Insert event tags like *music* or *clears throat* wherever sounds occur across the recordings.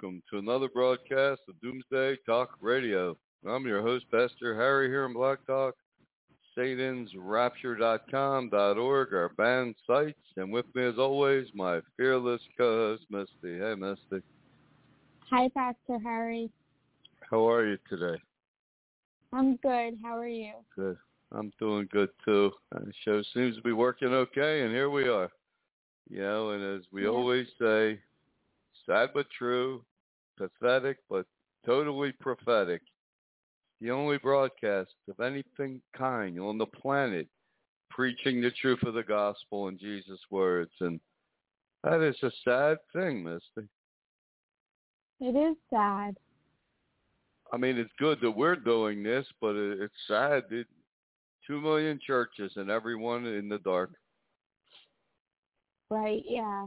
welcome to another broadcast of Doomsday Talk Radio. I'm your host, Pastor Harry here in Blog Talk, satansrapture.com.org, our band sites, and with me as always, my fearless co-host, Misty. Hey, Misty. Hi, Pastor Harry. How are you today? I'm good. How are you? Good. I'm doing good too. Uh, The show seems to be working okay, and here we are. You know, and as we Yeah. always say, sad but true, pathetic but totally prophetic. The only broadcast of anything kind on the planet preaching the truth of the gospel in Jesus' words. And that is a sad thing, Misty. It is sad. I mean, it's good that we're doing this, but it's sad that two million churches and everyone in the dark. Right, yeah.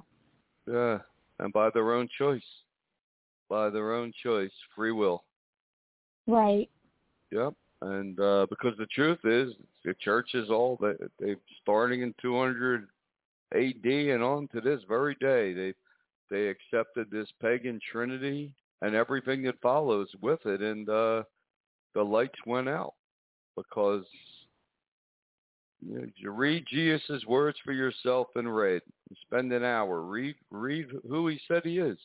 Yeah, and by their own choice, by their own choice, free will. Right. Yep. And uh, because the truth is, the church is all that they starting in 200 AD and on to this very day, they they accepted this pagan trinity and everything that follows with it, and uh, the lights went out because you, you read Jesus' words for yourself and read. Spend an hour. Read read who he said he is.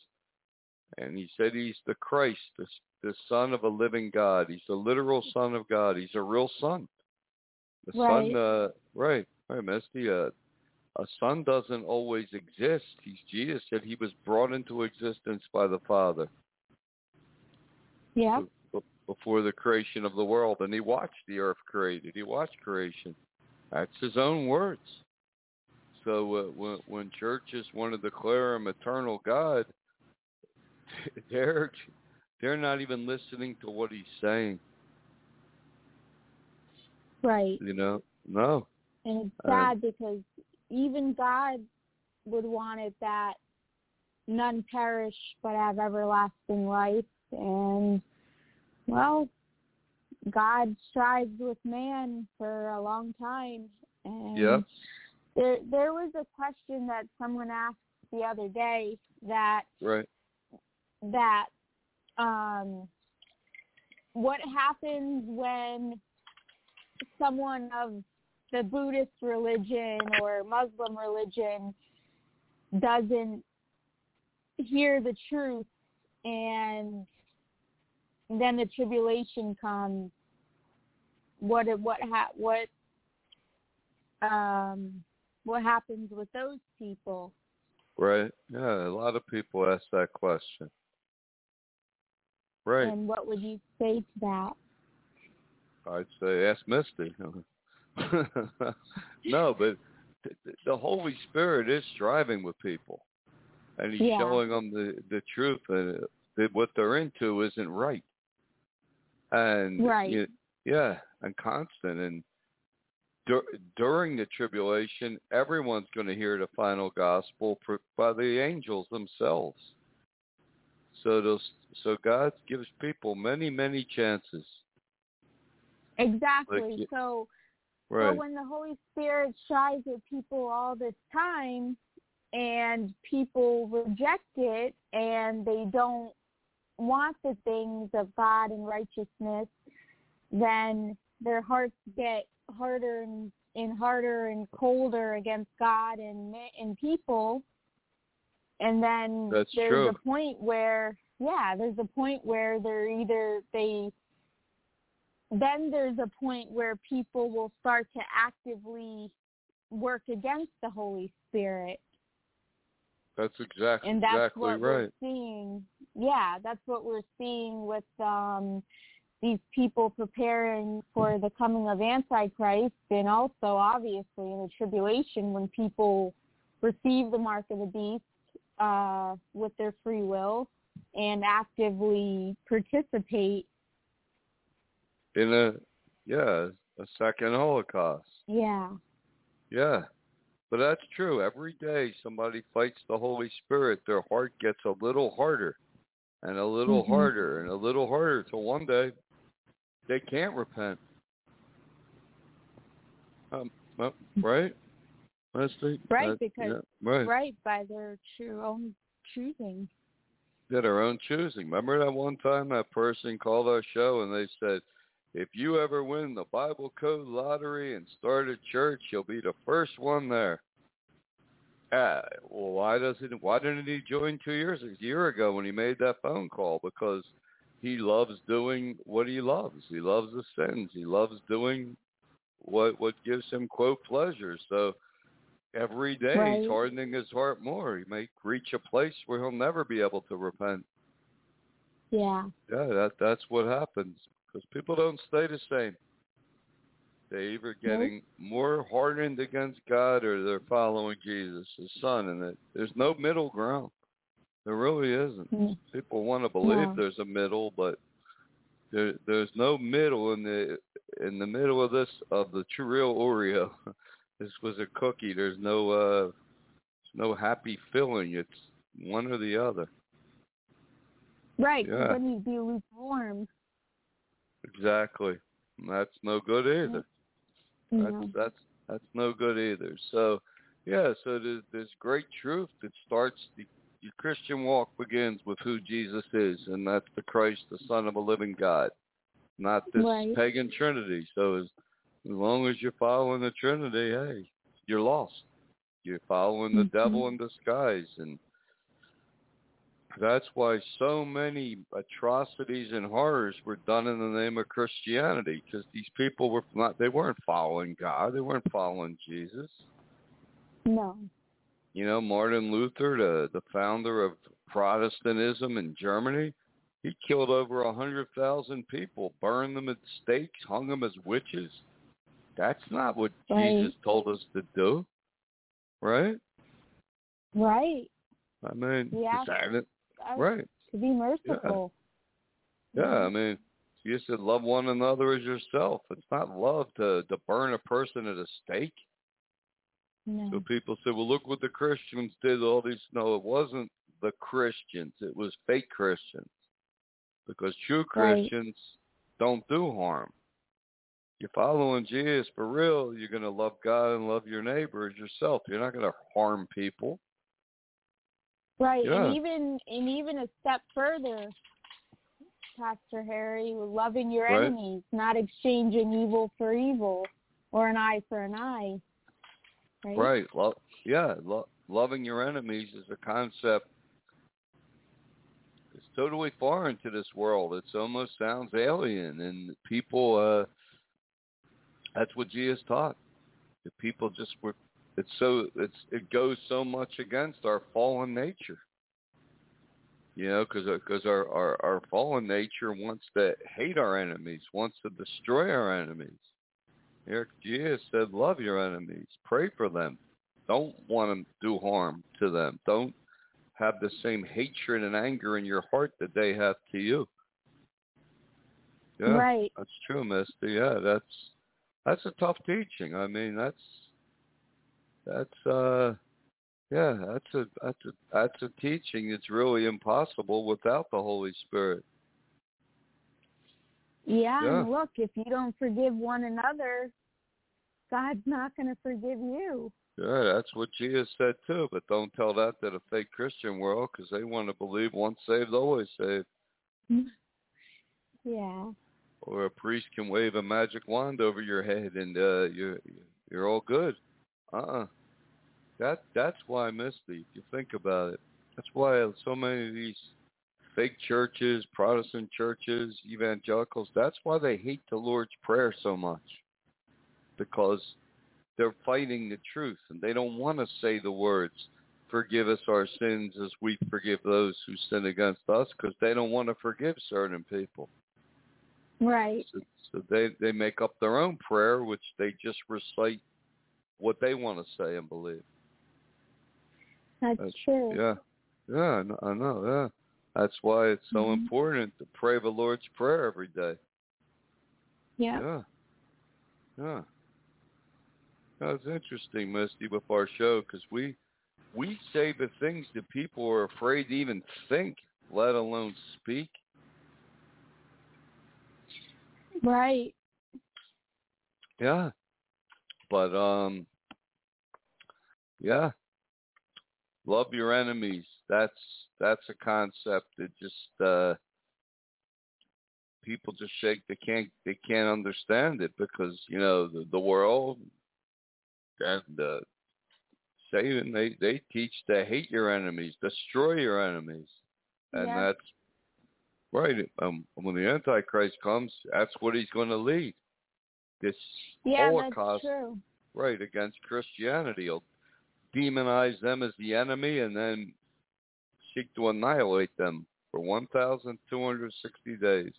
And he said he's the Christ, the, the Son of a living God. He's the literal Son of God. He's a real Son. The Right. Son, uh, right, right, Misty. Uh, a Son doesn't always exist. He's Jesus said he was brought into existence by the Father Yeah. before the creation of the world, and he watched the earth created. He watched creation. That's his own words. So uh, when, when churches want to declare a eternal God, *laughs* they're they're not even listening to what he's saying. Right. You know, no. And it's sad because even God would want it that none perish but have everlasting life. And, well, God strives with man for a long time. And Yeah. there, there was a question that someone asked the other day that Right. that um what happens when someone of the Buddhist religion or Muslim religion doesn't hear the truth and then the tribulation comes what what ha- what um what happens with those people Right. Yeah. A lot of people ask that question. Right. and what would you say to that I'd say ask Misty. *laughs* no, but th- th- the Holy Spirit is striving with people, and He's Yeah. showing them the the truth, and that what they're into isn't right. And Right. y- yeah, and constant, and dur- during the tribulation, everyone's going to hear the final gospel pr- by the angels themselves. So those, so God gives people many, many chances. exactly Like, so Right. So when the Holy Spirit strives with people all this time and people reject it and they don't want the things of God and righteousness, then their hearts get harder and, and harder and colder against God and and people. And then That's there's true. a point where yeah, there's a point where they're either they then there's a point where people will start to actively work against the Holy Spirit. That's exactly And that's exactly what right. we're seeing. Yeah, that's what we're seeing with um these people preparing for the coming of Antichrist and also obviously in the tribulation when people receive the mark of the beast uh with their free will and actively participate. In a yeah, a second Holocaust. Yeah. Yeah. But that's true. Every day somebody fights the Holy Spirit, their heart gets a little harder and a little Mhm. harder and a little harder till one day they can't repent. Um, well, right? Leslie? *laughs* Right, That- because- yeah, right. Right by their true own choosing. Yeah, their own choosing. Remember that one time that person called our show and they said, if you ever win the Bible Code lottery and start a church, you'll be the first one there. Uh, well, why doesn't? Why didn't he join two years a year ago when he made that phone call? Because he loves doing what he loves. He loves the sins. He loves doing what what gives him quote pleasure. So every day Right. he's hardening his heart more. He may reach a place where he'll never be able to repent. Yeah. Yeah, that that's what happens because people don't stay the same. They either getting more hardened against God or they're following Jesus, His Son, and it, there's no middle ground. There really isn't. Mm. People want to believe No. there's a middle, but there there's no middle in the in the middle of this of the real Oreo. *laughs* This was a cookie. There's no uh no happy filling. It's one or the other. Right. Yeah. then you'd be lukewarm. Exactly. And that's no good either. You That's that's that's no good either. So yeah, so there's there's great truth that starts the your Christian walk begins with who Jesus is, and that's the Christ, the Son of a living God, not this Right. pagan Trinity. So as as long as you're following the Trinity, hey, you're lost. You're following the Mhm. devil in disguise, and that's why so many atrocities and horrors were done in the name of Christianity, because these people were not—they weren't following God, they weren't following Jesus. No. You know, Martin Luther, the the founder of Protestantism in Germany, he killed over a hundred thousand people, burned them at stakes, hung them as witches. That's not what Right. Jesus told us to do, right? Right. I mean, Yeah. right? To be merciful. Yeah, I mean, you said love one another as yourself. It's not love to to burn a person at a stake. No. So people say, well, look what the Christians did. All these. No, it wasn't the Christians. It was fake Christians. Because true Right. Christians don't do harm. You're following Jesus for real. You're going to love God and love your neighbor as yourself. You're not going to harm people. Right. Yeah. And even and even a step further, Pastor Harry, loving your Right. enemies, not exchanging evil for evil or an eye for an eye. Right. Right. Yeah. Lo- loving your enemies is a concept. It's totally foreign to this world. It almost sounds alien, and people. uh That's what Jesus taught. The people just were. It's so. It's it goes so much against our fallen nature. You know, because because our, our our fallen nature wants to hate our enemies, wants to destroy our enemies. Eric Jesus said, "Love your enemies, pray for them. Don't want them to do harm to them. Don't have the same hatred and anger in your heart that they have to you." Yeah, Right. that's true, Misty. Yeah, that's that's a tough teaching. I mean, that's that's uh, yeah, that's a that's a that's a teaching that's really impossible without the Holy Spirit. Yeah, Yeah. and look, if you don't forgive one another, God's not going to forgive you. Yeah, that's what Jesus said too. But don't tell that to the fake Christian world because they want to believe once saved, always saved. *laughs* Yeah. or a priest can wave a magic wand over your head and uh you're you're all good. Uh-uh. That that's why Misty, if you think about it. That's why so many of these fake churches, Protestant churches, evangelicals, that's why they hate the Lord's Prayer so much. Because they're fighting the truth and they don't want to say the words, forgive us our sins as we forgive those who sin against us because they don't want to forgive certain people. Right. So, so they, they make up their own prayer, which they just recite what they want to say and believe. That's, That's true. Yeah. Yeah, I know, I know, yeah. That's why it's so Mhm. important to pray the Lord's Prayer every day. Yeah. Yeah. Yeah. That's interesting, Misty, with our show because we we say the things that people are afraid to even think, let alone speak. Right. Yeah. But um yeah. Love your enemies. That's that's a concept that just uh people just shake they can't they can't understand it because, you know, the, the world and uh Satan they, they teach to hate your enemies, destroy your enemies. And Yeah. that's right. Um when the Antichrist comes, that's what he's gonna lead. This Yeah, Holocaust right against Christianity. He'll demonize them as the enemy and then seek to annihilate them for 1,260 days.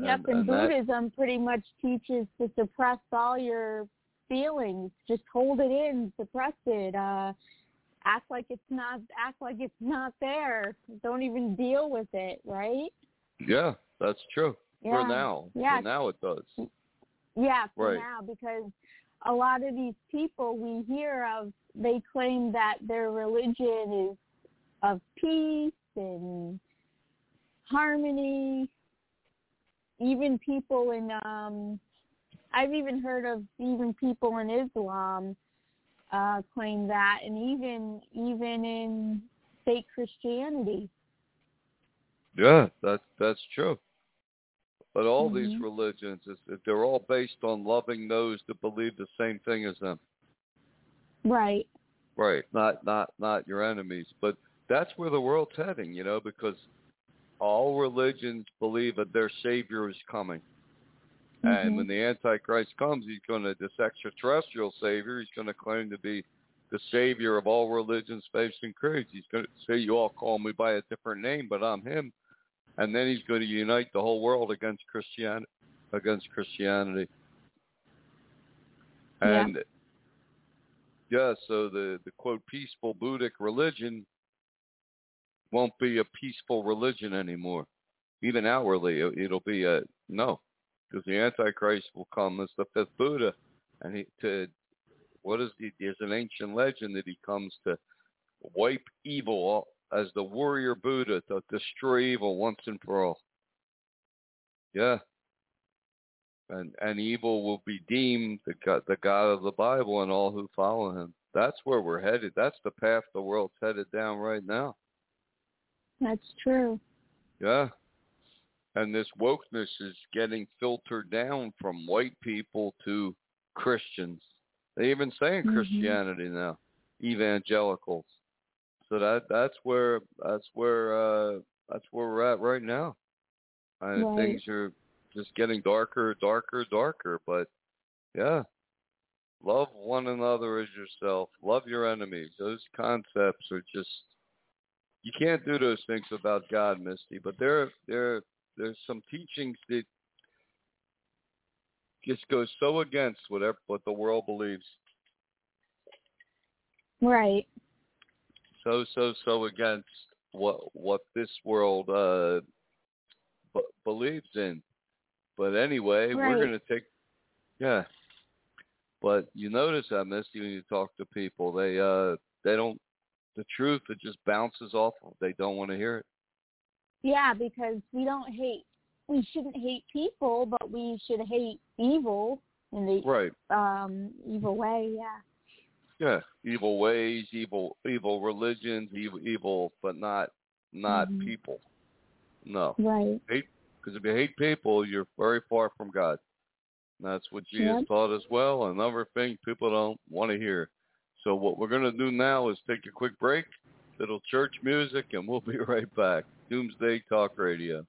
Yep, And- and, and that- Buddhism pretty much teaches to suppress all your feelings. Just hold it in, suppress it. Uh act like it's not act like it's not there. Don't even deal with it, right? Yeah, that's true. Yeah. For now. Yeah. For now it does. Yeah, for Right. now because a lot of these people we hear of, they claim that their religion is of peace and harmony. Even people in um I've even heard of even people in Islam uh claim that and even even in fake Christianity. Yeah, that's that's true. But all these Mhm. religions, they're all based on loving those that believe the same thing as them. Right. Right. Not not not your enemies. But that's where the world's heading, you know, because all religions believe that their savior is coming. And Mhm. when the Antichrist comes, he's going to, this extraterrestrial savior, he's going to claim to be the savior of all religions, faiths, and creeds. He's going to say, you all call me by a different name, but I'm him. And then he's going to unite the whole world against Christianity. Against Christianity. Yeah. And yeah, so the, the quote peaceful Buddhic religion won't be a peaceful religion anymore. Even outwardly, it- it'll be a no, because the Antichrist will come as the fifth Buddha, and he to what is the? There's an ancient legend that he comes to wipe evil as the warrior Buddha to destroy evil once and for all. Yeah. And and evil will be deemed the god, the God of the Bible and all who follow him. That's where we're headed. That's the path the world's headed down right now. That's true. Yeah. And this wokeness is getting filtered down from white people to Christians. They even say in Mhm. Christianity now, evangelicals. So that that's where that's where uh that's where we're at right now. And Right. things are just getting darker, darker, darker. But yeah. Love one another as yourself. Love your enemies. Those concepts are just you can't do those things without God, Misty. But there, there, there's some teachings that just go so against whatever what the world believes. Right. So, so, so against what what this world uh b- believes in. But anyway, Right. we're gonna take, yeah. But you notice that, Misty, when you talk to people, they uh they don't the truth it just bounces off. them. They don't want to hear it. Yeah, because we don't hate. We shouldn't hate people, but we should hate evil in the Right. um evil way. Yeah. Yeah, evil ways, evil evil religions, evil evil, but not not Mhm. people. No, Right. Because if you hate people, you're very far from God. And that's what Jesus Yep. taught as well. Another thing people don't want to hear. So what we're going to do now is take a quick break, little church music, and we'll be *laughs* right back. Doomsday Talk Radio.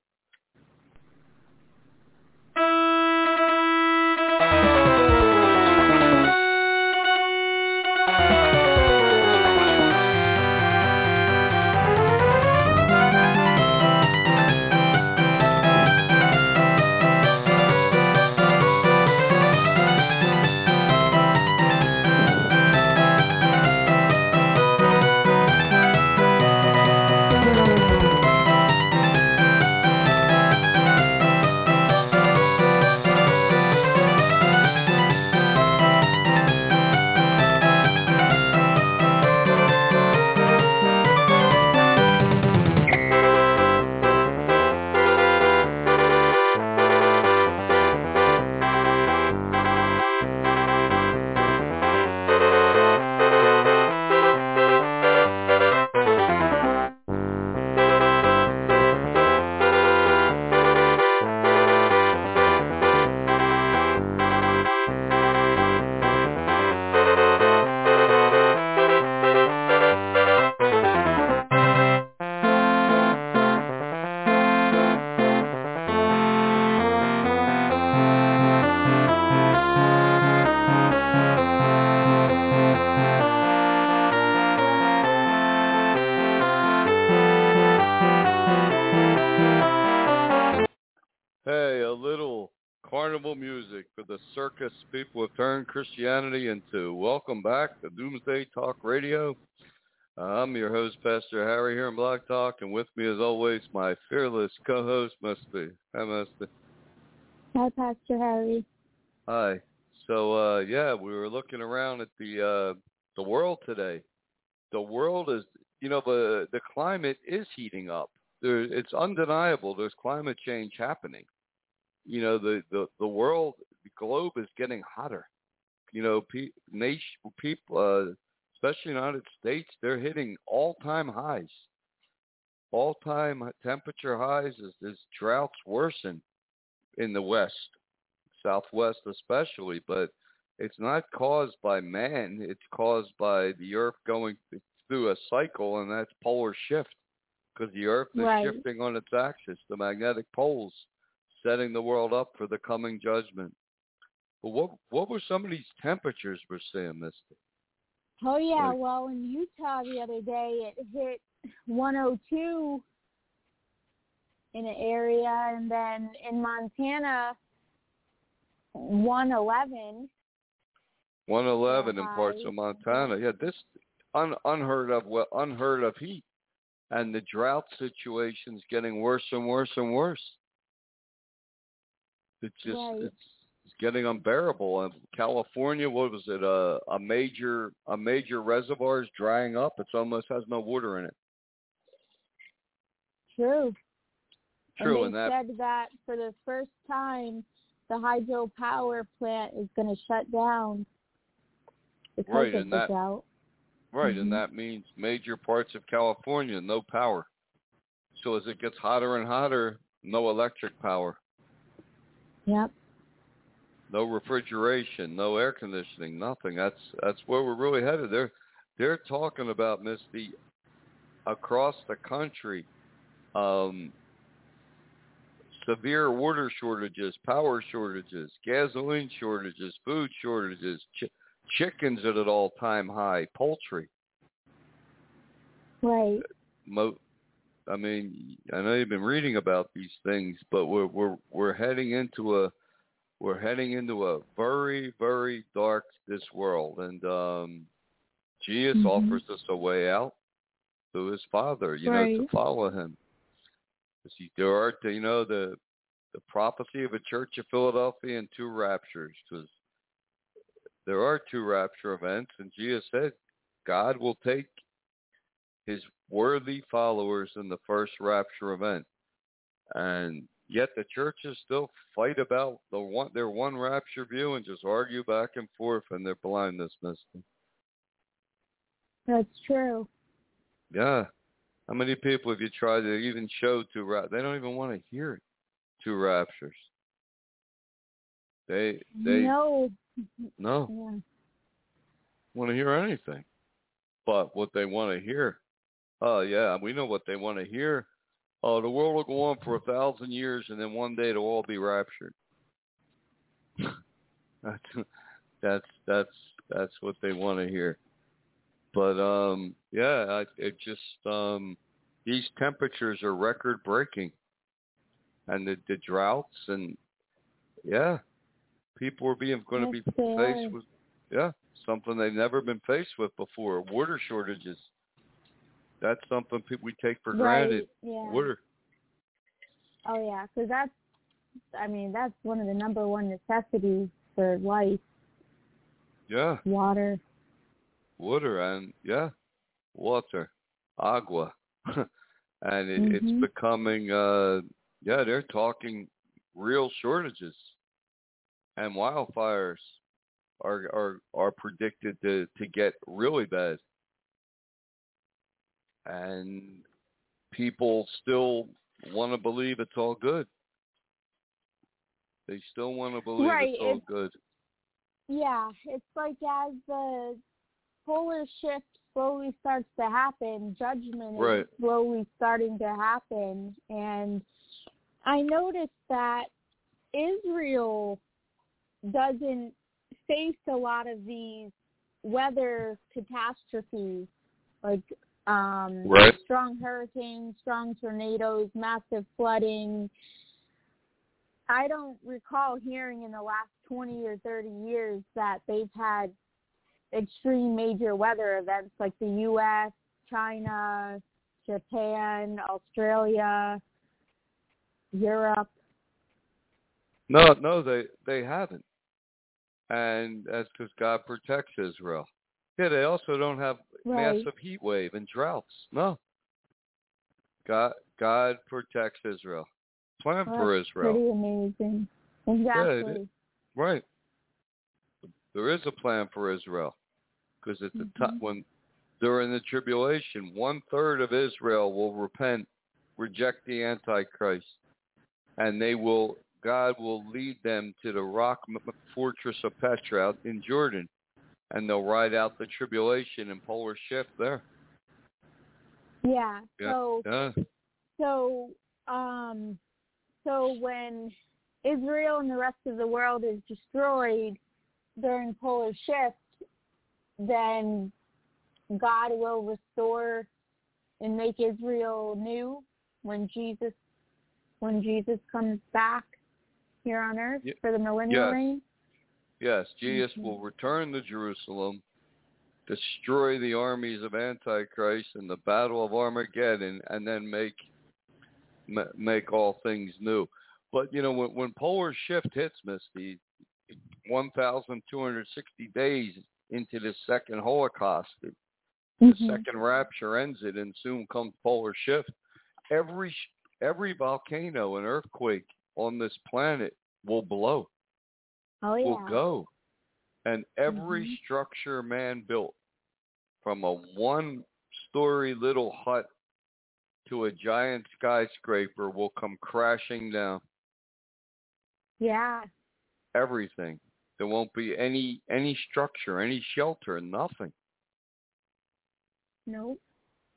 Hey, a little carnival music for the circus people have turned Christianity into. Welcome back to Doomsday Talk Radio. I'm your host, Pastor Harry, here in Blog Talk, and with me, as always, my fearless co-host, Misty. Hi, Misty. Hi, Pastor Harry. Hi. So, uh, yeah, we were looking around at the uh, the world today. The world is, you know, the the climate is heating up. There, it's undeniable. There's climate change happening. You know, the the the world, the globe is getting hotter. You know, pe- nation people, uh, especially United States, they're hitting all-time highs. All-time temperature highs as, as droughts worsen in the West, Southwest especially, but it's not caused by man. It's caused by the Earth going through a cycle, and that's polar shift because the Earth is Right. shifting on its axis, the magnetic poles, setting the world up for the coming judgment. But what what were some of these temperatures we're seeing, Misty? Oh yeah, Like- well in Utah the other day it hit 102 in an area, and then in Montana 111. 111 in parts of Montana. Yeah, this un, unheard of well, unheard of heat, and the drought situation's getting worse and worse and worse. It's just Right. it's, it's getting unbearable. And California, what was it? A a major a major reservoir is drying up. It almost has no water in it. True. True, and and they that said that for the first time the hydro power plant is going to shut down because Right, of and the that- drought. Right, Mhm. and that means major parts of California, no power. So as it gets hotter and hotter, no electric power, Yep. no refrigeration, no air conditioning, nothing. That's that's where we're really headed. They're they're talking about Misty across the country, um, severe water shortages, power shortages, gasoline shortages, food shortages, ch- chickens at an all-time high, poultry. Right. mo I mean, I know you've been reading about these things, but we're we're we're heading into a we're heading into a very very dark this world, and um, Jesus Mhm. offers us a way out through His Father, you know, to Right. follow Him. See, There are, you know, the the prophecy of a church of Philadelphia and two raptures, because there are two rapture events, and Jesus said God will take his worthy followers in the first rapture event. And yet the churches still fight about the one their one rapture view and just argue back and forth in their blindness, Misty. That's true. Yeah. How many people have you tried to even show to rap? They don't even want to hear it. two raptures. They they no. no Yeah. want to hear anything, but what they want to hear, oh yeah, we know what they want to hear. Oh, the world will go on for a thousand years, and then one day it'll all be raptured. *laughs* that's that's that's that's what they want to hear. But um, yeah, I, it just um, these temperatures are record breaking, and the the droughts and yeah, people are being going to be faced with yeah something they've never been faced with before. Water shortages. That's something people we take for granted. Right. Yeah. Water. Oh yeah, because that's, I mean, that's one of the number one necessities for life: Yeah. water. water and yeah, water, agua, *laughs* and it, Mhm. it's becoming uh yeah they're talking real shortages, and wildfires are are are predicted to to get really bad, and people still want to believe it's all good. They still want to believe Right, it's all it's- good. Yeah, it's like as the polar shift slowly starts to happen, judgment Right. is slowly starting to happen. And I noticed that Israel doesn't face a lot of these weather catastrophes like um Right. strong hurricanes, strong tornadoes, massive flooding. I don't recall hearing in the last 20 or 30 years that they've had extreme major weather events like the US, China, Japan, Australia, Europe. No, no, they they haven't, and that's because God protects Israel. Yeah, they also don't have Right. massive heat wave and droughts. No, God God protects Israel. Plan for Israel, Pretty amazing. Exactly. right? There is a plan for Israel because at the time Mhm. when during the tribulation, one third of Israel will repent, reject the Antichrist, and they will. God will lead them to the rock fortress of Petra out in Jordan, and they'll ride out the tribulation and polar shift there. yeah. Yeah. So Yeah, so um so when Israel and the rest of the world is destroyed during polar shift, then God will restore and make Israel new when Jesus when Jesus comes back here on earth Ye- for the millennial reign. Yes. Jesus Mhm. will return to Jerusalem, destroy the armies of Antichrist in the battle of Armageddon, and then make ma- make all things new. But you know, when, when polar shift hits, Misty, 1,260 days into the second Holocaust, the Mhm. second rapture ends it, and soon comes polar shift. Every every volcano and earthquake on this planet will blow, Oh yeah. will go, and every Mhm. structure man built, from a one-story little hut to a giant skyscraper, will come crashing down. Yeah. Everything. There won't be any any structure, any shelter, nothing. Nope.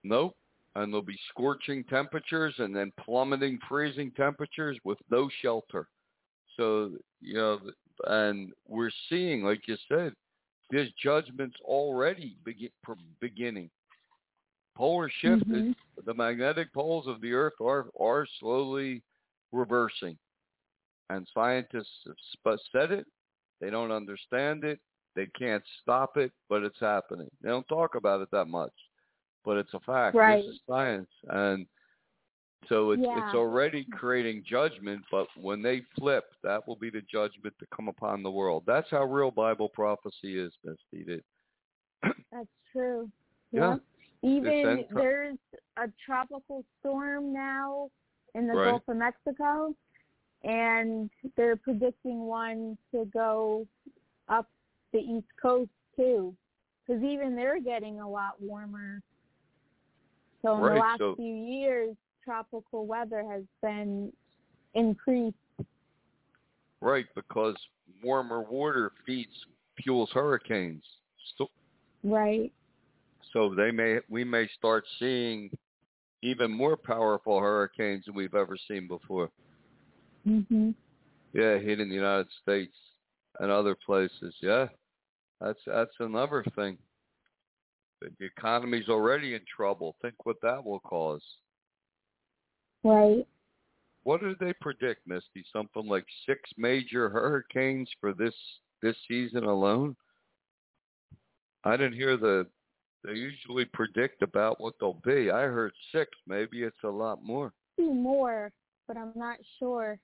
Nope. And there'll be scorching temperatures and then plummeting freezing temperatures with no shelter. So, you know, and we're seeing, like you said, there's judgments already begin, beginning. Polar shift is Mhm. the magnetic poles of the earth are are slowly reversing. And scientists have said it. They don't understand it. They can't stop it, but it's happening. They don't talk about it that much, but it's a fact. Right. This is science, and so it's Yeah. it's already creating judgment. But when they flip, that will be the judgment to come upon the world. That's how real Bible prophecy is, Misty. That *clears throat* That's true. Yeah. Yep. Even there's a tropical storm now in the Right. Gulf of Mexico, and they're predicting one to go up the East Coast too, because even they're getting a lot warmer. So in Right, the last so- few years, tropical weather has been increased. Right, because warmer water feeds fuels hurricanes. So, Right. so they may we may start seeing even more powerful hurricanes than we've ever seen before. Mhm. Yeah, hitting the United States and other places. Yeah, that's that's another thing. The the economy's already in trouble. Think what that will cause. Right. What did they predict, Misty? Something like six major hurricanes for this this season alone. I didn't hear the. They usually predict about what they'll be. I heard six. Maybe it's a lot more. More, but I'm not sure.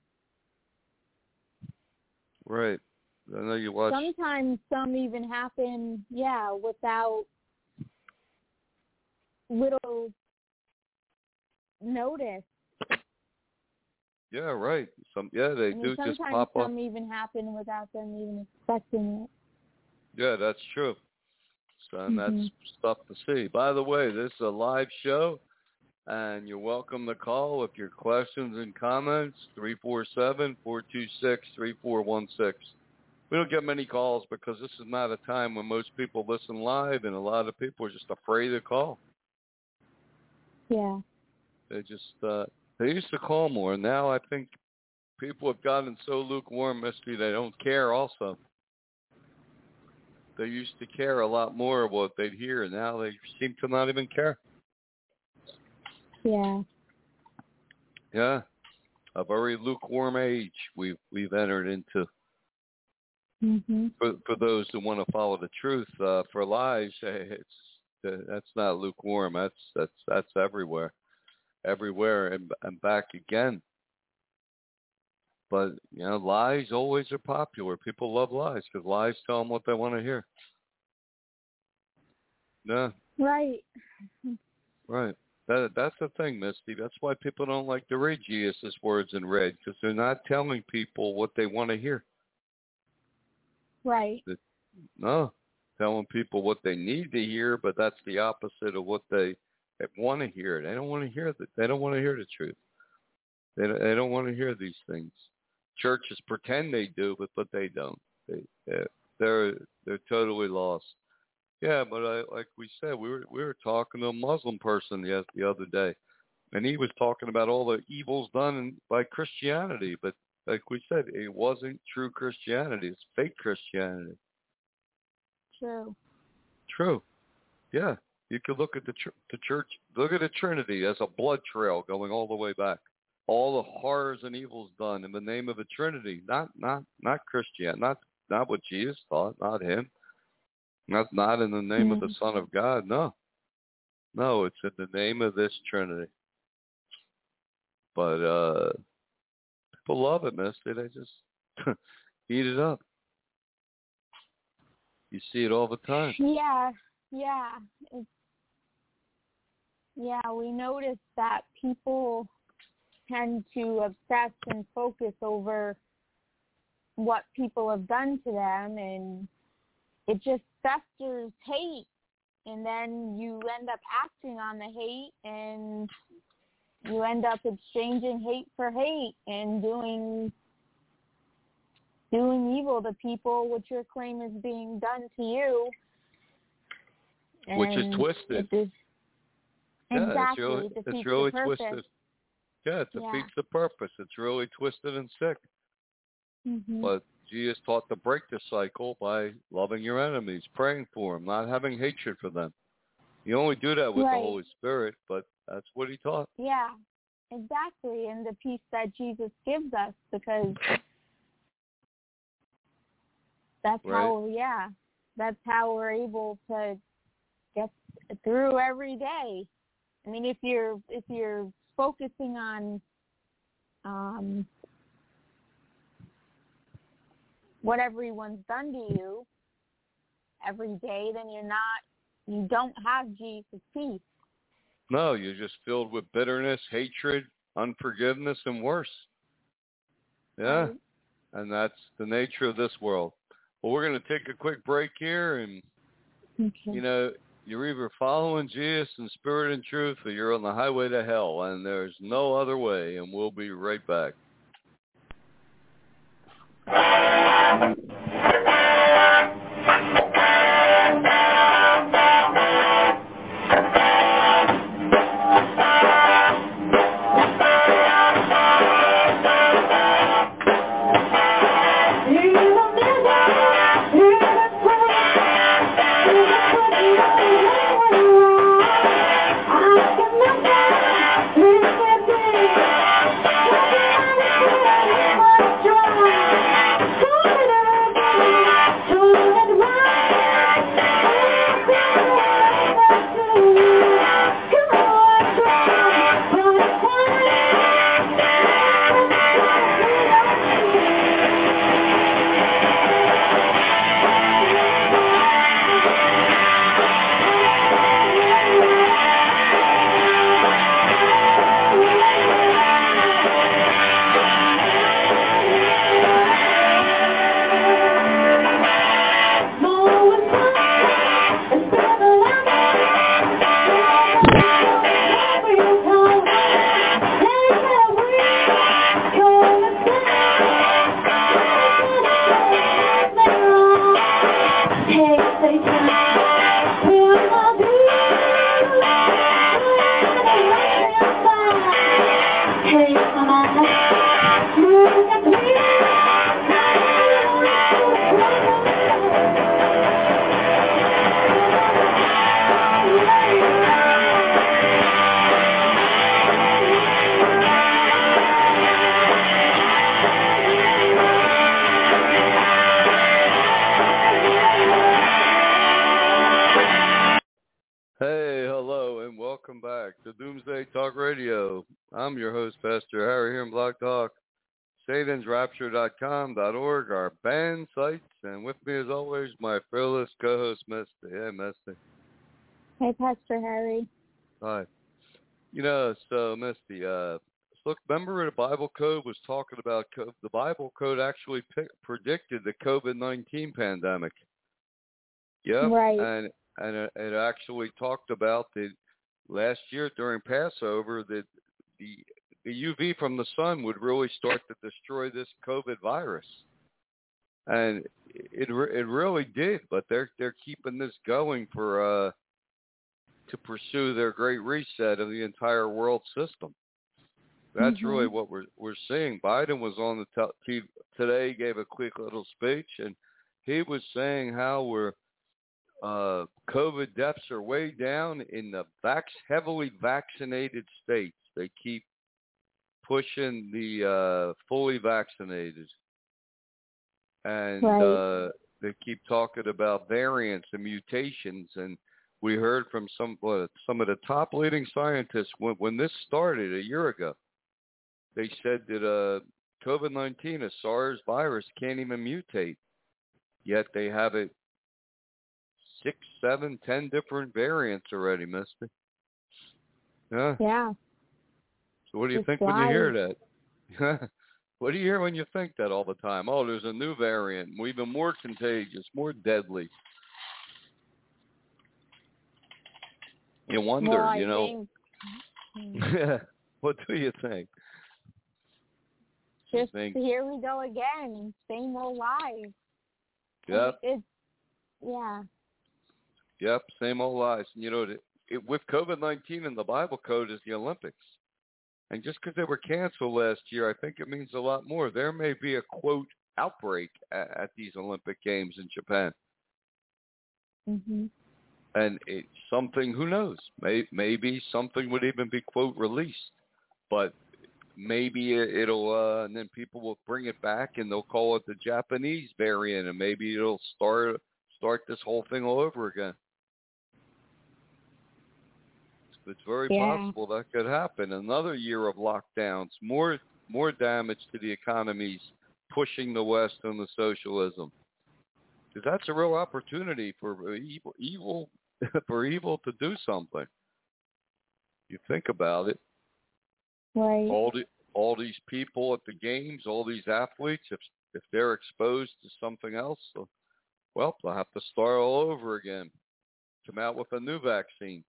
Right. I know you watch. Sometimes some even happen, yeah, without little notice. Yeah, right. Some yeah, they I mean, do just sometimes pop up. some even happen without them even expecting it. Yeah, that's true. So and that's Mhm. stuff to see. By the way, this is a live show, and you're welcome to call with your questions and comments. Three four seven four two six three four one six. We don't get many calls because this is not a time when most people listen live, and a lot of people are just afraid to call. Yeah. They just uh they used to call more. Now I think people have gotten so lukewarm, Misty, they don't care also. They used to care a lot more what they'd hear, and now they seem to not even care. Yeah. Yeah. A very lukewarm age we've we've entered into. Mhm. For for those who want to follow the truth, uh, for lies, it's uh, that's not lukewarm. That's that's that's everywhere, everywhere, and and back again. But you know, lies always are popular. People love lies because lies tell them what they want to hear. Yeah, Right. right. That that's the thing, Misty. That's why people don't like to read Jesus' words in red because they're not telling people what they want to hear. Right. No, telling people what they need to hear, but that's the opposite of what they, they want to hear. It. They don't want to hear that. They don't want to hear the truth. They don't- they don't want to hear these things. Churches pretend they do, but but they don't. They they're they're, they're totally lost. Yeah, but I, like we said, we were we were talking to a Muslim person the the other day, and he was talking about all the evils done in, by Christianity, but like we said, it wasn't true Christianity. It's fake Christianity. True. True. Yeah. You could look at the ch- the church. Look at the Trinity as a blood trail going all the way back. All the horrors and evils done in the name of the Trinity. Not not not Christian. Not not what Jesus thought, Not him. Not not in the name of the Mhm. Son of God. No. No, it's in the name of this Trinity. But uh people love it, Misty. They just *laughs* eat it up. You see it all the time. Yeah. Yeah. It's yeah, we notice that people tend to obsess and focus over what people have done to them and it just festers hate and then you end up acting on the hate and you end up exchanging hate for hate and doing doing evil to people which your claim is being done to you Which is And twisted. Yeah, exactly it's really, it it's really twisted. Yeah, it Yeah. defeats the purpose. It's really twisted and sick. Mhm. But Jesus taught to break the cycle by loving your enemies, praying for them, not having hatred for them. You only do that with Right. the Holy Spirit, but that's what he taught. Yeah, exactly. And the peace that Jesus gives us because that's Right. how, yeah, that's how we're able to get through every day. I mean, if you're if you're focusing on um, what everyone's done to you every day, then you're not you don't have Jesus' peace. No, you're just filled with bitterness, hatred, unforgiveness, and worse. Yeah, Right? and that's the nature of this world. Well, we're going to take a quick break here, and Okay. you know, you're either following Jesus in spirit and truth or you're on the highway to hell and there's no other way and we'll be right back. SatansRapture.com, .org, our band sites, and with me as always, my fearless co-host, Misty. Hey, Misty. Hey, Pastor Harry. Hi. You know, so Misty, uh, look, remember the Bible code was talking about co- the Bible code actually p- predicted the COVID-19 pandemic. Yeah, Right. and and it, it actually talked about the last year during Passover that the the UV from the sun would really start to destroy this COVID virus, and it it really did. But they're they're keeping this going for uh to pursue their great reset of the entire world system. That's Mhm. really what we're we're seeing. Biden was on the TV today, gave a quick little speech, and he was saying how we're uh, COVID deaths are way down in the vac- heavily vaccinated states. They keep pushing the uh, fully vaccinated, and Right. uh, they keep talking about variants and mutations. And we heard from some what, some of the top leading scientists when when this started a year ago. They said that uh, COVID-19, a SARS virus, can't even mutate, yet they have it six, seven, ten different variants already, Misty. Yeah. Yeah. What do you It's think when you hear that? *laughs* what do you hear when you think that all the time? Oh, there's a new variant, even more contagious, more deadly. You wonder, well, you know. think *laughs* what do you think? Just think- here we go again. Same old lies. Yep. It's yeah. Yep, same old lies. And you know, it, it, with COVID nineteen and the Bible code is the Olympics, and just because they were canceled last year, I think it means a lot more. There may be a quote outbreak at, at these Olympic Games in Japan, Mhm. and it's something. Who knows? May, maybe something would even be quote released, but maybe it, it'll. Uh, and then people will bring it back, and they'll call it the Japanese variant, and maybe it'll start start this whole thing all over again. It's very Yeah. possible that could happen. Another year of lockdowns, more more damage to the economies, pushing the West into socialism. Because that's a real opportunity for evil, evil *laughs* for evil to do something. You think about it. Right. All the all these people at the games, all these athletes, if if they're exposed to something else, well, they'll have to start all over again. Come out with a new vaccine.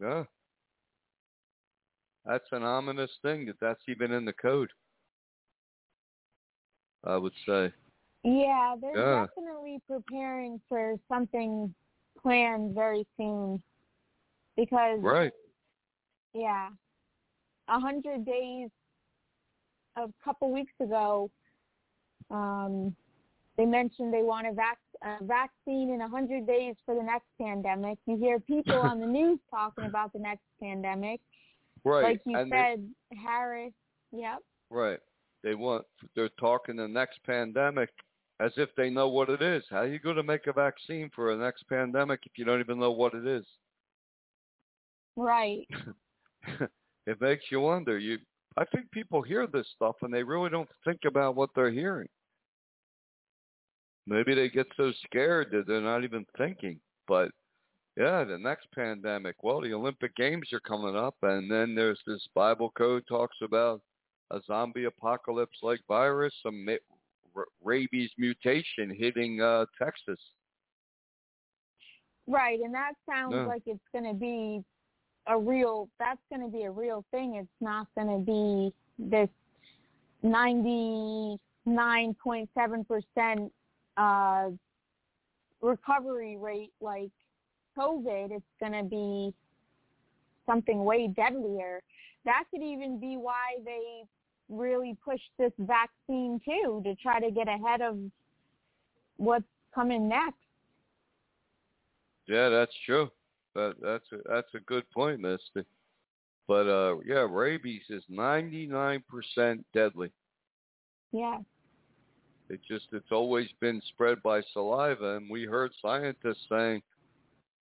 Yeah. That's an ominous thing that that's even in the code. I would say. Yeah, they're Yeah. definitely preparing for something planned very soon. Because Right. yeah, a hundred days, a couple weeks ago, um, they mentioned they want a, vac- a vaccine in a hundred days for the next pandemic. You hear people *laughs* on the news talking about the next pandemic, Right. like you and they- said, Harris. Yep. Right. They want they're talking the next pandemic as if they know what it is. How are you going to make a vaccine for a next pandemic if you don't even know what it is? Right. *laughs* it makes you wonder. You I think people hear this stuff and they really don't think about what they're hearing. Maybe they get so scared that they're not even thinking. But yeah, the next pandemic. Well, the Olympic Games are coming up, and then there's this Bible code talks about a zombie apocalypse like virus, some rabies mutation hitting uh, Texas. Right, and that sounds Yeah. like it's going to be a real. That's going to be a real thing. It's not going to be this ninety nine point seven percent uh recovery rate like COVID. It's going to be something way deadlier. That could even be why they really pushed this vaccine too to try to get ahead of what's coming next. Yeah, that's true. That that's a, that's a good point, Misty. But uh, yeah, rabies is ninety nine percent deadly. Yeah. It just it's always been spread by saliva, and we heard scientists saying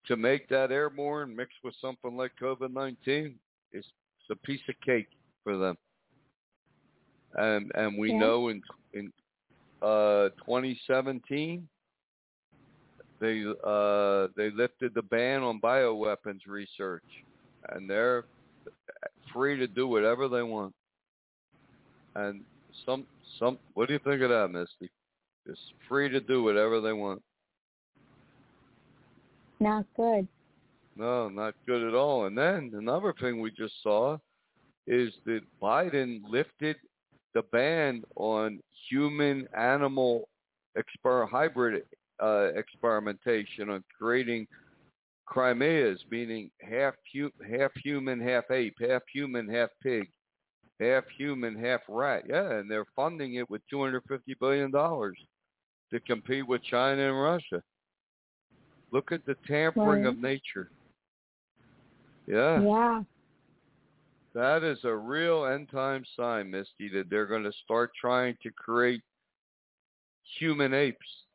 to make that airborne mixed with something like COVID nineteen is a piece of cake for them. And and we Yeah. know in in uh 2017 they uh they lifted the ban on bioweapons research and they're free to do whatever they want. And some some what do you think of that, Misty? Just free to do whatever they want. Not good. No, not good at all. And then another thing we just saw is that Biden lifted the ban on human animal exper- hybrid uh, experimentation on creating chimeras, meaning half hu- half human, half ape, half human, half pig, half human, half rat. Yeah, and they're funding it with 250 billion dollars to compete with China and Russia. Look at the tampering Right. of nature. Yeah, Yeah. that is a real end time sign, Misty, that they're going to start trying to create human apes,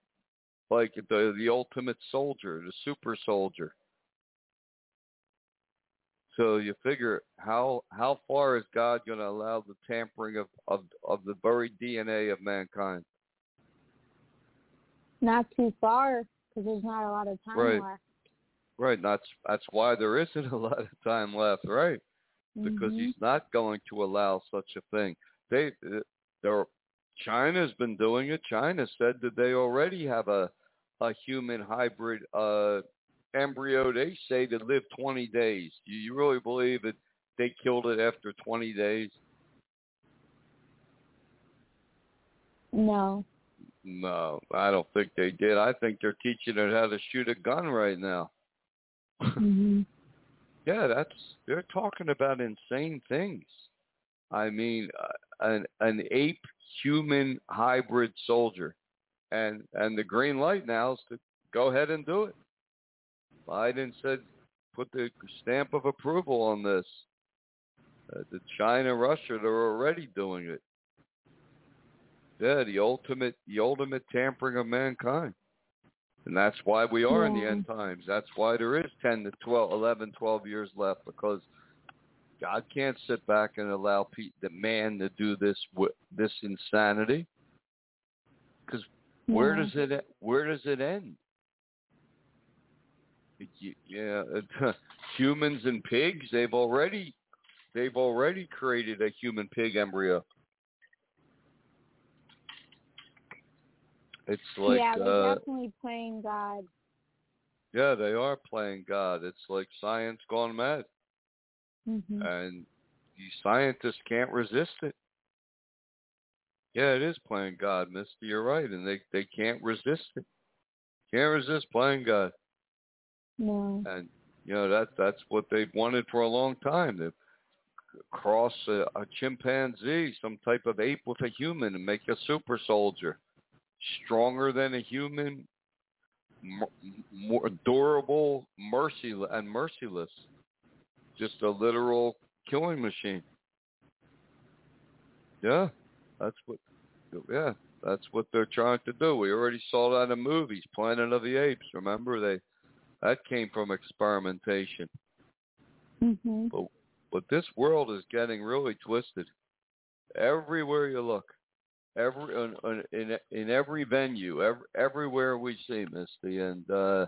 like the the ultimate soldier, the super soldier. So you figure how how far is God going to allow the tampering of, of of the buried DNA of mankind? Not too far because there's not a lot of time Right. left. Right, that's that's why there isn't *laughs* a lot of time left, right? because Mhm. he's not going to allow such a thing. They, uh, they're, China's been doing it. China said that they already have a a human hybrid uh, embryo. They say to live 20 days. Do you really believe that they killed it after 20 days? No. No, I don't think they did. I think they're teaching it how to shoot a gun right now. hmm *laughs* Yeah, that's they're talking about insane things. I mean, uh, an an ape human hybrid soldier, and and the green light now is to go ahead and do it. Biden said, put the stamp of approval on this. Uh, the China, Russia, they're already doing it. Yeah, the ultimate the ultimate tampering of mankind. And that's why we are in the end times. That's why there is 10 to 12, 11, 12 years left because God can't sit back and allow Pete, the man to do this this insanity. Because where Yeah. does it where does it end? Yeah, *laughs* humans and pigs. They've already they've already created a human pig embryo. It's like yeah, they're uh, definitely playing God. yeah, they are playing God. It's like science gone mad. hmm and the scientists can't resist it. Yeah, it is playing God, Misty. You're right, and they they can't resist it. Can't resist playing God, No. and you know that that's what they've wanted for a long time. To cross a, a chimpanzee, some type of ape with a human, and make a super soldier, stronger than a human, more durable, merciless, and merciless. Just a literal killing machine. Yeah, that's what. Yeah, that's what they're trying to do. We already saw that in movies, Planet of the Apes. Remember they that came from experimentation. hmm But but this world is getting really twisted. Everywhere you look, every in in, in every venue, every, everywhere we see Misty, and uh,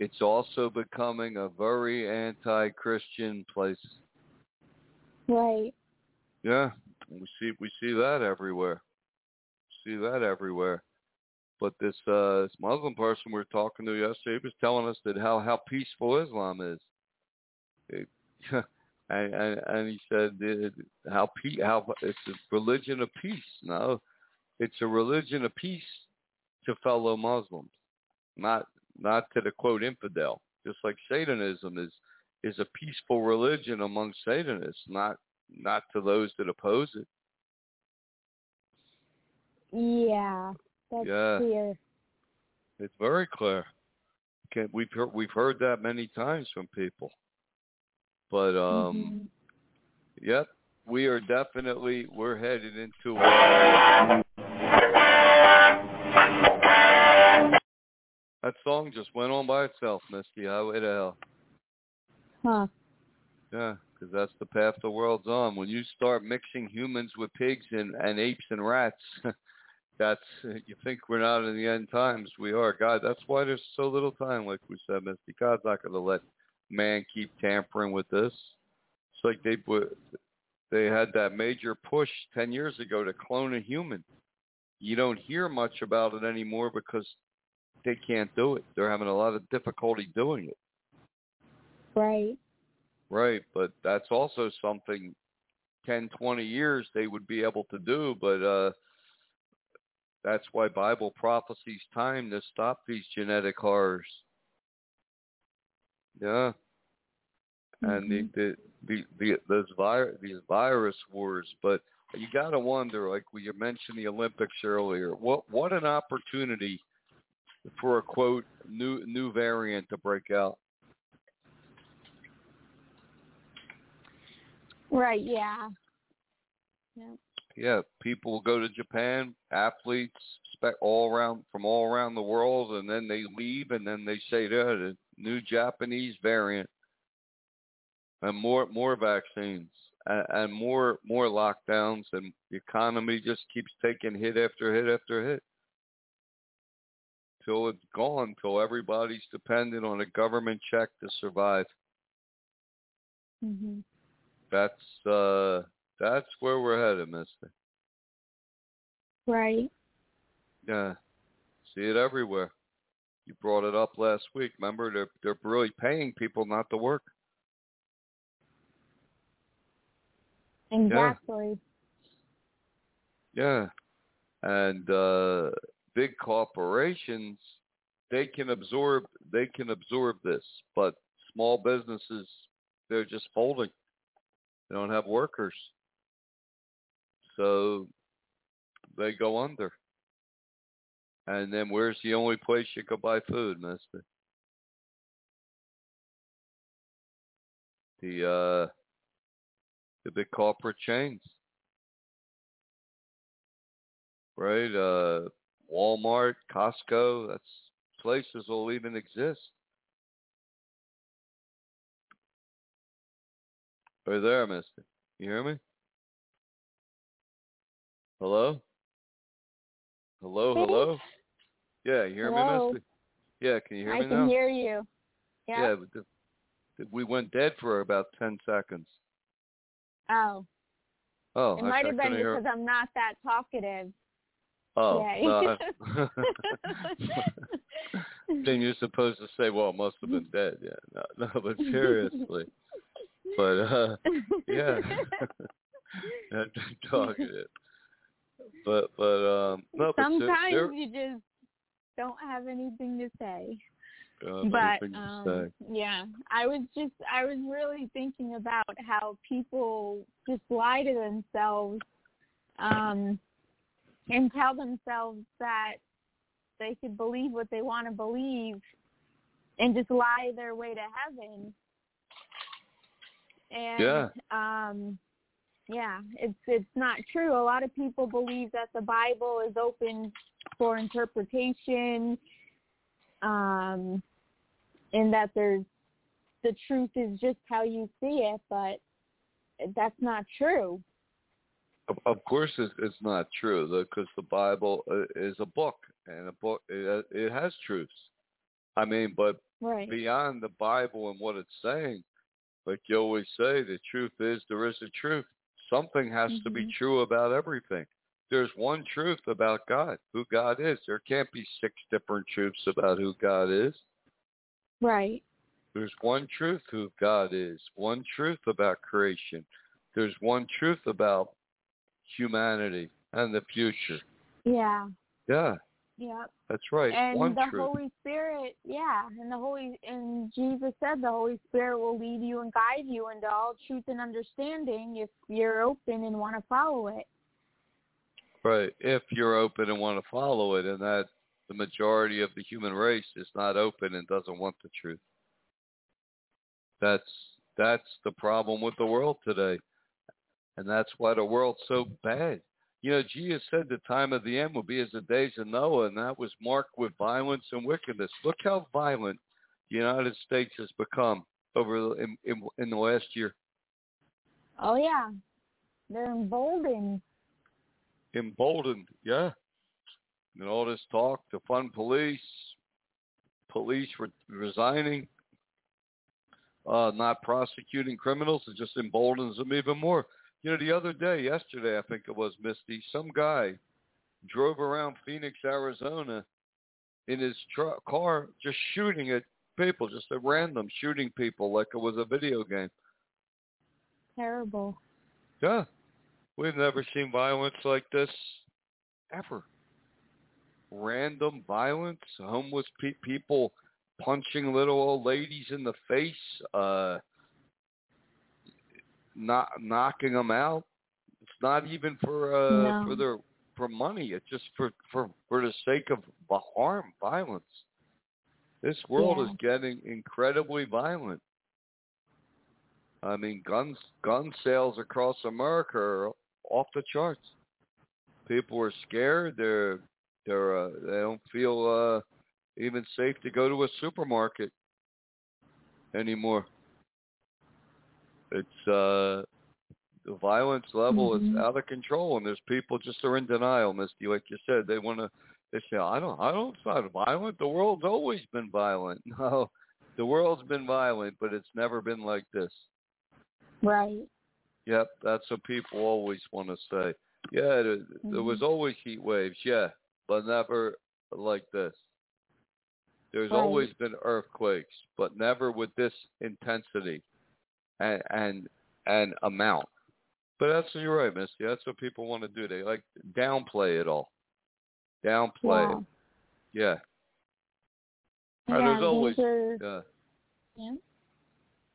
it's also becoming a very anti-Christian place. Right. Yeah, we see we see that everywhere. See that everywhere. But this uh this Muslim person we were talking to yesterday was telling us that how how peaceful Islam is. It, *laughs* and, and and he said how how it's a religion of peace. No, it's a religion of peace to fellow Muslims, not not to the quote infidel. Just like Satanism is is a peaceful religion among Satanists, not not to those that oppose it. Yeah. That's Yeah. clear. It's very clear. Can, we've heard we've heard that many times from people. But um, Mhm. yep, we are definitely we're headed into. Uh, that song just went on by itself, Misty. Highway to hell. Huh. Yeah, because that's the path the world's on. When you start mixing humans with pigs and, and apes and rats, *laughs* that's you think we're not in the end times. We are. God, that's why there's so little time, like we said, Misty. God's not going to let man keep tampering with this. It's like they they had that major push ten years ago to clone a human. You don't hear much about it anymore because they can't do it. They're having a lot of difficulty doing it. Right. Right, but that's also something 10, 20 years they would be able to do, but uh that's why Bible prophecies time to stop these genetic horrors. Yeah. Mm-hmm. And the, the the the those virus these virus wars, but you got to wonder, like we you mentioned the Olympics earlier, what what an opportunity for a quote new new variant to break out. Right. Yeah. Yeah. Yeah. People go to Japan, athletes all around from all around the world, and then they leave, and then they say, "There, the new Japanese variant." and more more vaccines and, and more more lockdowns and the economy just keeps taking hit after hit after hit till it's gone till everybody's dependent on a government check to survive hmm that's uh that's where we're headed Misty right yeah see it everywhere you brought it up last week remember they're they're really paying people not to work Exactly. Yeah. And uh big corporations they can absorb they can absorb this, but small businesses they're just folding. They don't have workers. So they go under. And then where's the only place you can buy food, Misty? The uh the big corporate chains. Right? Uh, Walmart, Costco, that's places will even exist. You there, Misty? You hear me? Hello? Hello, hello? Yeah, you hear hello? me, Misty? Yeah, can you hear I me now? I can hear you. Yeah, but we went dead for about 10 seconds. Oh. Oh, it might have been because I'm not that talkative. Oh, no. *laughs* *laughs* then you're supposed to say, "Well, it must have been dead." Yeah, no, no, but seriously, but uh, yeah, *laughs* not talkative. But but um, no. Sometimes but you just don't have anything to say. Uh, but um, yeah, I was just I was really thinking about how people just lie to themselves um, and tell themselves that they could believe what they want to believe and just lie their way to heaven. And yeah. um yeah, it's it's not true. A lot of people believe that the Bible is open for interpretation. Um and that there's the truth is just how you see it, but that's not true. Of, of course, it's, it's not true because the Bible uh, is a book, and a book it, it has truths. I mean, but right. beyond the Bible and what it's saying, like you always say, the truth is there is a truth. Something has mm-hmm. to be true about everything. There's one truth about God, who God is. There can't be six different truths about who God is. Right. There's one truth who God is, one truth about creation. There's one truth about humanity and the future. Yeah. Yeah. Yeah. That's right. And one the truth. Holy Spirit, yeah, and the Holy and Jesus said the Holy Spirit will lead you and guide you into all truth and understanding if you're open and want to follow it. Right. If you're open and want to follow it and that the majority of the human race is not open and doesn't want the truth. That's that's the problem with the world today. And that's why the world's so bad. You know, Jesus said the time of the end will be as the days of Noah, and that was marked with violence and wickedness. Look how violent the United States has become over in, in, in the last year. Oh yeah, they're emboldened. Emboldened, yeah. And all this talk, to fund police, police re- resigning, uh, not prosecuting criminals, it just emboldens them even more. You know, the other day, yesterday, I think it was Misty, some guy drove around Phoenix, Arizona, in his truck car, just shooting at people, just at random, shooting people like it was a video game. Terrible. Yeah, we've never seen violence like this ever. Random violence, homeless pe- people punching little old ladies in the face, uh, not knocking them out. It's not even for uh, No. for their for money. It's just for for for the sake of the harm, violence. This world Yeah. is getting incredibly violent. I mean, guns gun sales across America are off the charts. People are scared. They're they're uh, they don't feel uh, even safe to go to a supermarket anymore. It's uh, the violence level Mhm. is out of control, and there's people just are in denial, Misty. Like you said, they want to. They say, "I don't, I don't. It's not violent. The world's always been violent." *laughs* No, the world's been violent, but it's never been like this. Right. Yep, that's what people always want to say. Yeah, there, there was always heat waves, yeah, but never like this. There's Right. always been earthquakes, but never with this intensity and and and amount. But that's you're right, Misty. That's what people want to do. They like downplay it all. Downplay yeah. it. Yeah. Yeah, there's always are, yeah. yeah.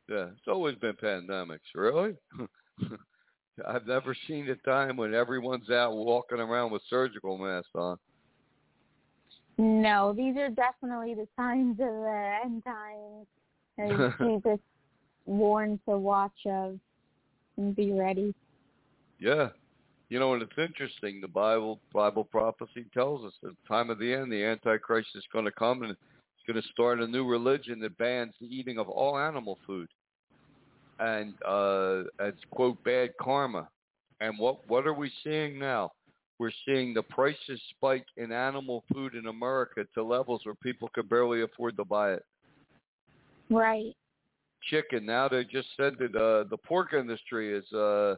Yeah, it's always been pandemics. Really? *laughs* I've never seen a time when everyone's out walking around with surgical masks on. No, these are definitely the signs of the end times. *laughs* Jesus warned to watch of and be ready. Yeah. You know, and it's interesting. The Bible Bible prophecy tells us at the time of the end, the Antichrist is going to come and it's going to start a new religion that bans the eating of all animal food, and uh, it's quote bad karma. And what what are we seeing now? We're seeing the prices spike in animal food in America to levels where people could barely afford to buy it. Right. Chicken. Now they just said that uh, the pork industry is uh,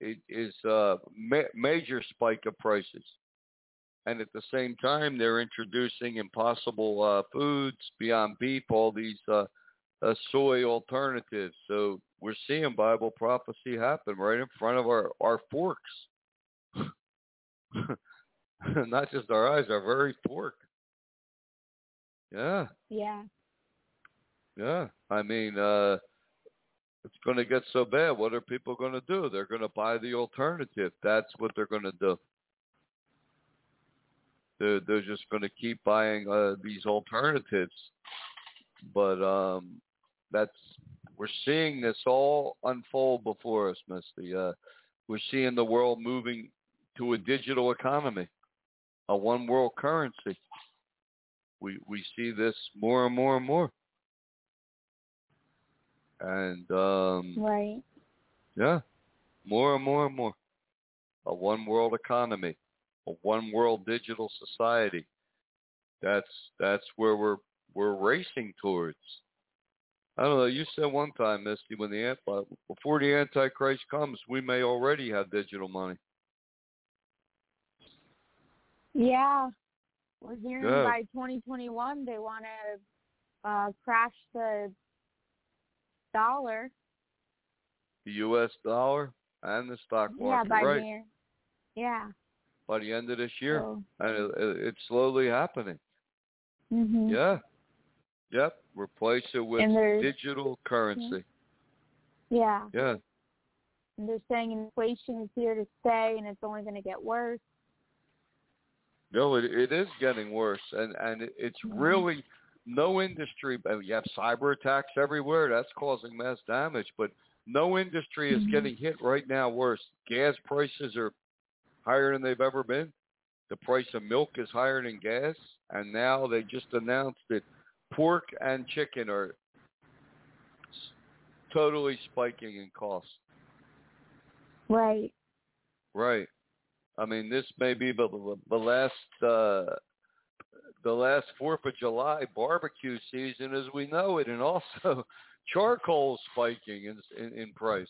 is uh, ma- major spike of prices, and at the same time they're introducing impossible uh, foods beyond beef, all these uh, uh, soy alternatives. So we're seeing Bible prophecy happen right in front of our our forks, *laughs* not just our eyes, our very fork. Yeah. Yeah. Yeah, I mean, uh, it's going to get so bad. What are people going to do? They're going to buy the alternative. That's what they're going to do. They're they're just going to keep buying uh, these alternatives. But um, that's we're seeing this all unfold before us, Misty. Uh, we're seeing the world moving to a digital economy, a one world currency. We we see this more and more and more. And um, Right. yeah, more and more and more. A one world economy, a one world digital society. That's that's where we're we're racing towards. I don't know. You said one time, Misty, when the ant- uh, before the Antichrist comes, we may already have digital money. Yeah. We're hearing Yeah. by 2021 they want to uh, crash the dollar. The U.S. dollar and the stock Yeah, market, by right? the end. Yeah. By the end of this year, So, and it, it, it's slowly happening. mhm. Yeah. Yep. Replace it with digital currency. Yeah. Yeah. And they're saying inflation is here to stay and it's only going to get worse. No, it, it is getting worse, and and it, it's really no industry. uh, You have cyber attacks everywhere. That's causing mass damage, but no industry is Mhm. getting hit right now worse. Gas prices are higher than they've ever been. The price of milk is higher than gas, and now they just announced that pork and chicken are totally spiking in cost. Right. Right. I mean, this may be the the, the last uh, the last Fourth of July barbecue season as we know it, and also *laughs* charcoal spiking in in, in price.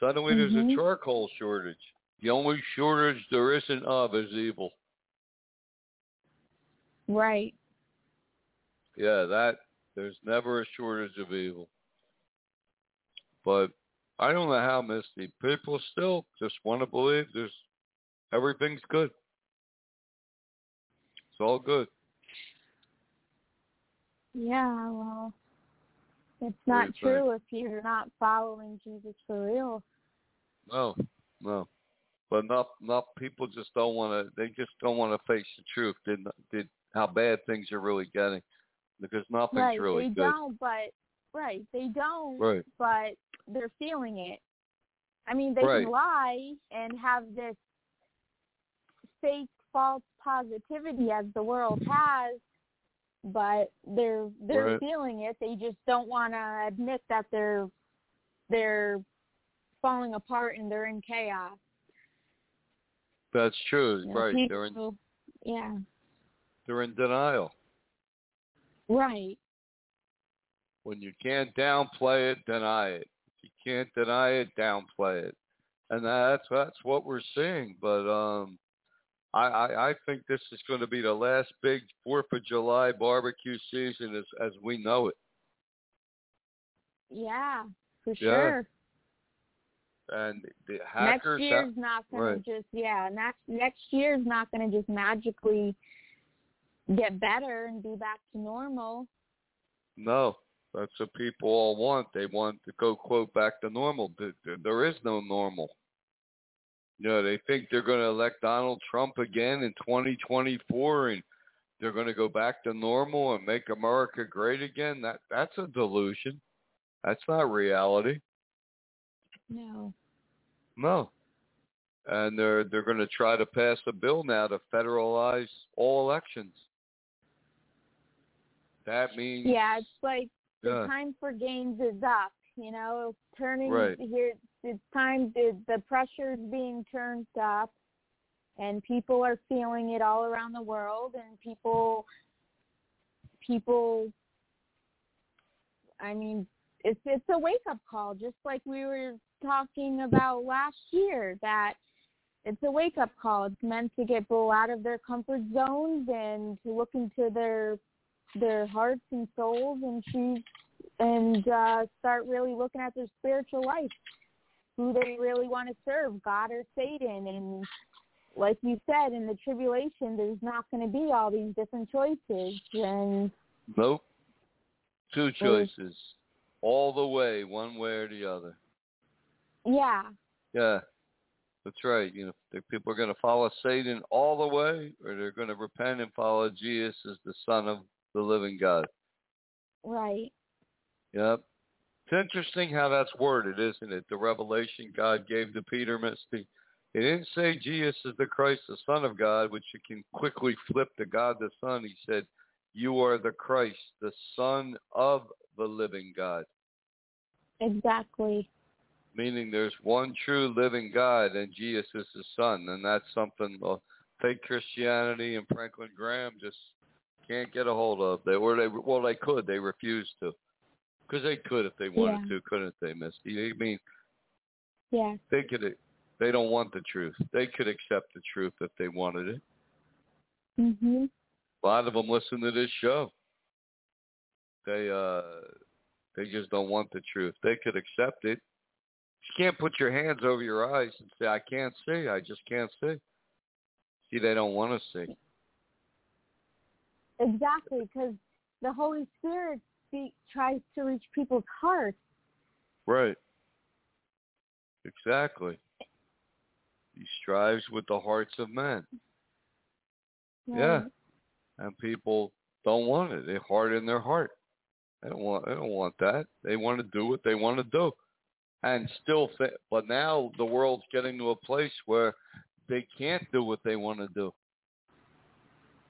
Suddenly, Mhm. there's a charcoal shortage. The only shortage there isn't of is evil. Right. Yeah, that there's never a shortage of evil. But I don't know how, Misty. People still just want to believe there's everything's good. It's all good. Yeah, well, it's not true if you're not following Jesus for real. No, no. But enough, enough people just don't want to. They just don't want to face the truth. Did did how bad things are really getting? Because nothing's right. really they good. don't, but right, they don't, Right. but they're feeling it. I mean, they Right. can lie and have this fake false positivity as the world has, but they're they're Right. feeling it. They just don't want to admit that they're they're falling apart and they're in chaos. That's true. You know, right. They're in yeah. they're in denial. Right. When you can't downplay it, deny it. If you can't deny it, downplay it. And that's that's what we're seeing. But um I, I, I think this is going to be the last big Fourth of July barbecue season as as we know it. Yeah, for Yeah. sure. And the Next hackers ha- year's not gonna just yeah, next next year's not gonna just magically get better and be back to normal. No, that's what people all want. They want to go quote back to normal. There is no normal. You know, they think they're going to elect Donald Trump again in 2024, and they're going to go back to normal and make America great again. That that's a delusion. That's not reality. No. No. And they're they're going to try to pass a bill now to federalize all elections. That means Yeah, it's like the time for games is up. You know, turning Right. here. It's time. The the pressure's being turned up, and people are feeling it all around the world. And people, people. I mean, it's it's a wake up call, just like we were talking about last year. That it's a wake up call. It's meant to get people out of their comfort zones and to look into their their hearts and souls and choose and uh, start really looking at their spiritual life, who they really want to serve, God or Satan. And like you said, in the tribulation, there's not going to be all these different choices. And Nope. Two choices. All the way, one way or the other. yeah, Yeah. That's right. You know, people are going to follow Satan all the way, or they're going to repent and follow Jesus as the Son of the living God. right. Yep. It's interesting how that's worded, isn't it? The revelation God gave to Peter, Misty. He didn't say Jesus is the Christ, the Son of God, which you can quickly flip to God the Son. He said, You are the Christ, the Son of the living God. Exactly. meaning there's one true living God and Jesus is his son. And that's something uh, fake Christianity and Franklin Graham just can't get a hold of. They or they well they could, they refused to. Because they could if they wanted Yeah. to, couldn't they, Misty? I mean, Yeah. they could. They don't want the truth. They could accept the truth if they wanted it. Mhm. A lot of them listen to this show. They uh, they just don't want the truth. They could accept it. You can't put your hands over your eyes and say, "I can't see. I just can't see." See, they don't want to see. Exactly, because the Holy Spirit speak, tries to reach people's hearts. Right. Exactly. He strives with the hearts of men. Yeah. Right? and people don't want it. They harden their heart. They don't want. They don't want that. They want to do what they want to do, and still. Th- but now the world's getting to a place where they can't do what they want to do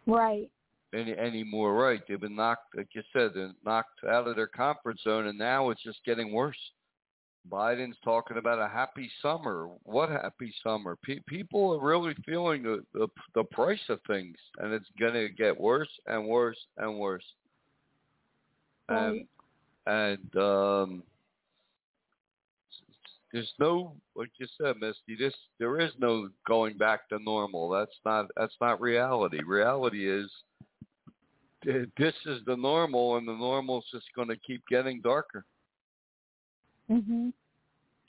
Right. Any more, Right? They've been knocked, like you said, they're knocked out of their comfort zone, and now it's just getting worse. Biden's talking about a happy summer. What happy summer? Pe- people are really feeling the, the the price of things, and it's going to get worse and worse and worse. Right. And and um, there's no, like you said, Misty. This there is no going back to normal. That's not that's not reality. Reality is *laughs* this is the normal, and the normal is just going to keep getting darker. Mhm.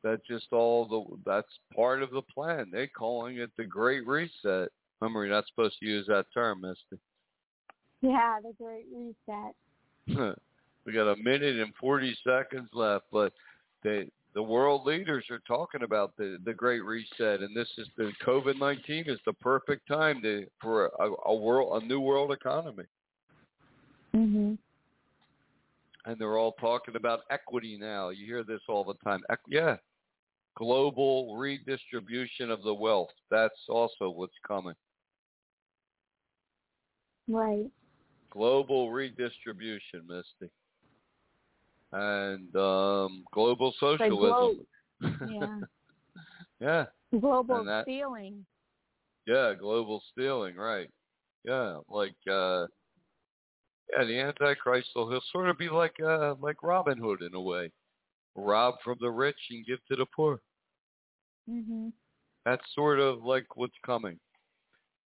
That's just all the. That's part of the plan. They're calling it the Great Reset. Remember, you're not supposed to use that term, Misty. Yeah, the Great Reset. *laughs* we got a minute and 40 seconds left, but they, the world leaders are talking about the, the Great Reset, and this is the COVID-19 is the perfect time to for a, a world a new world economy. Mhm. And they're all talking about equity now. You hear this all the time. Equ- yeah, global redistribution of the wealth. That's also what's coming. Right. global redistribution, Misty, and um, global Like socialism. Yeah. *laughs* yeah, Global that- stealing. yeah, global stealing, right? Yeah, like uh, yeah, the Antichrist will he'll sort of be like uh, like Robin Hood in a way, rob from the rich and give to the poor. Mhm. That's sort of like what's coming.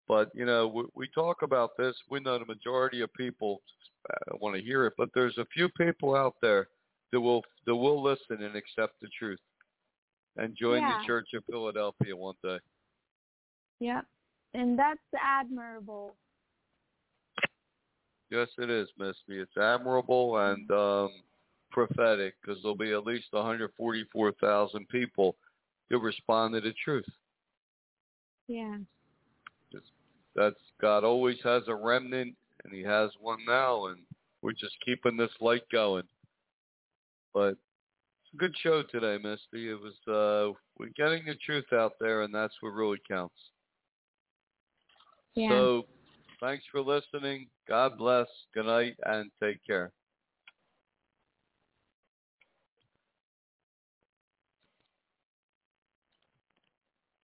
But you know, we, we talk about this. We know the majority of people uh, want to hear it, but there's a few people out there that will that will listen and accept the truth and join Yeah. the Church of Philadelphia one day. Yep. And that's admirable. Yes, it is, Misty. It's admirable and um, prophetic because there'll be at least 144,000 people that respond to the truth. Yeah. That's God always has a remnant, and He has one now, and we're just keeping this light going. But it's a good show today, Misty. It was uh, we're getting the truth out there, and that's what really counts. Yeah. So, thanks for listening. God bless. Good night, and take care.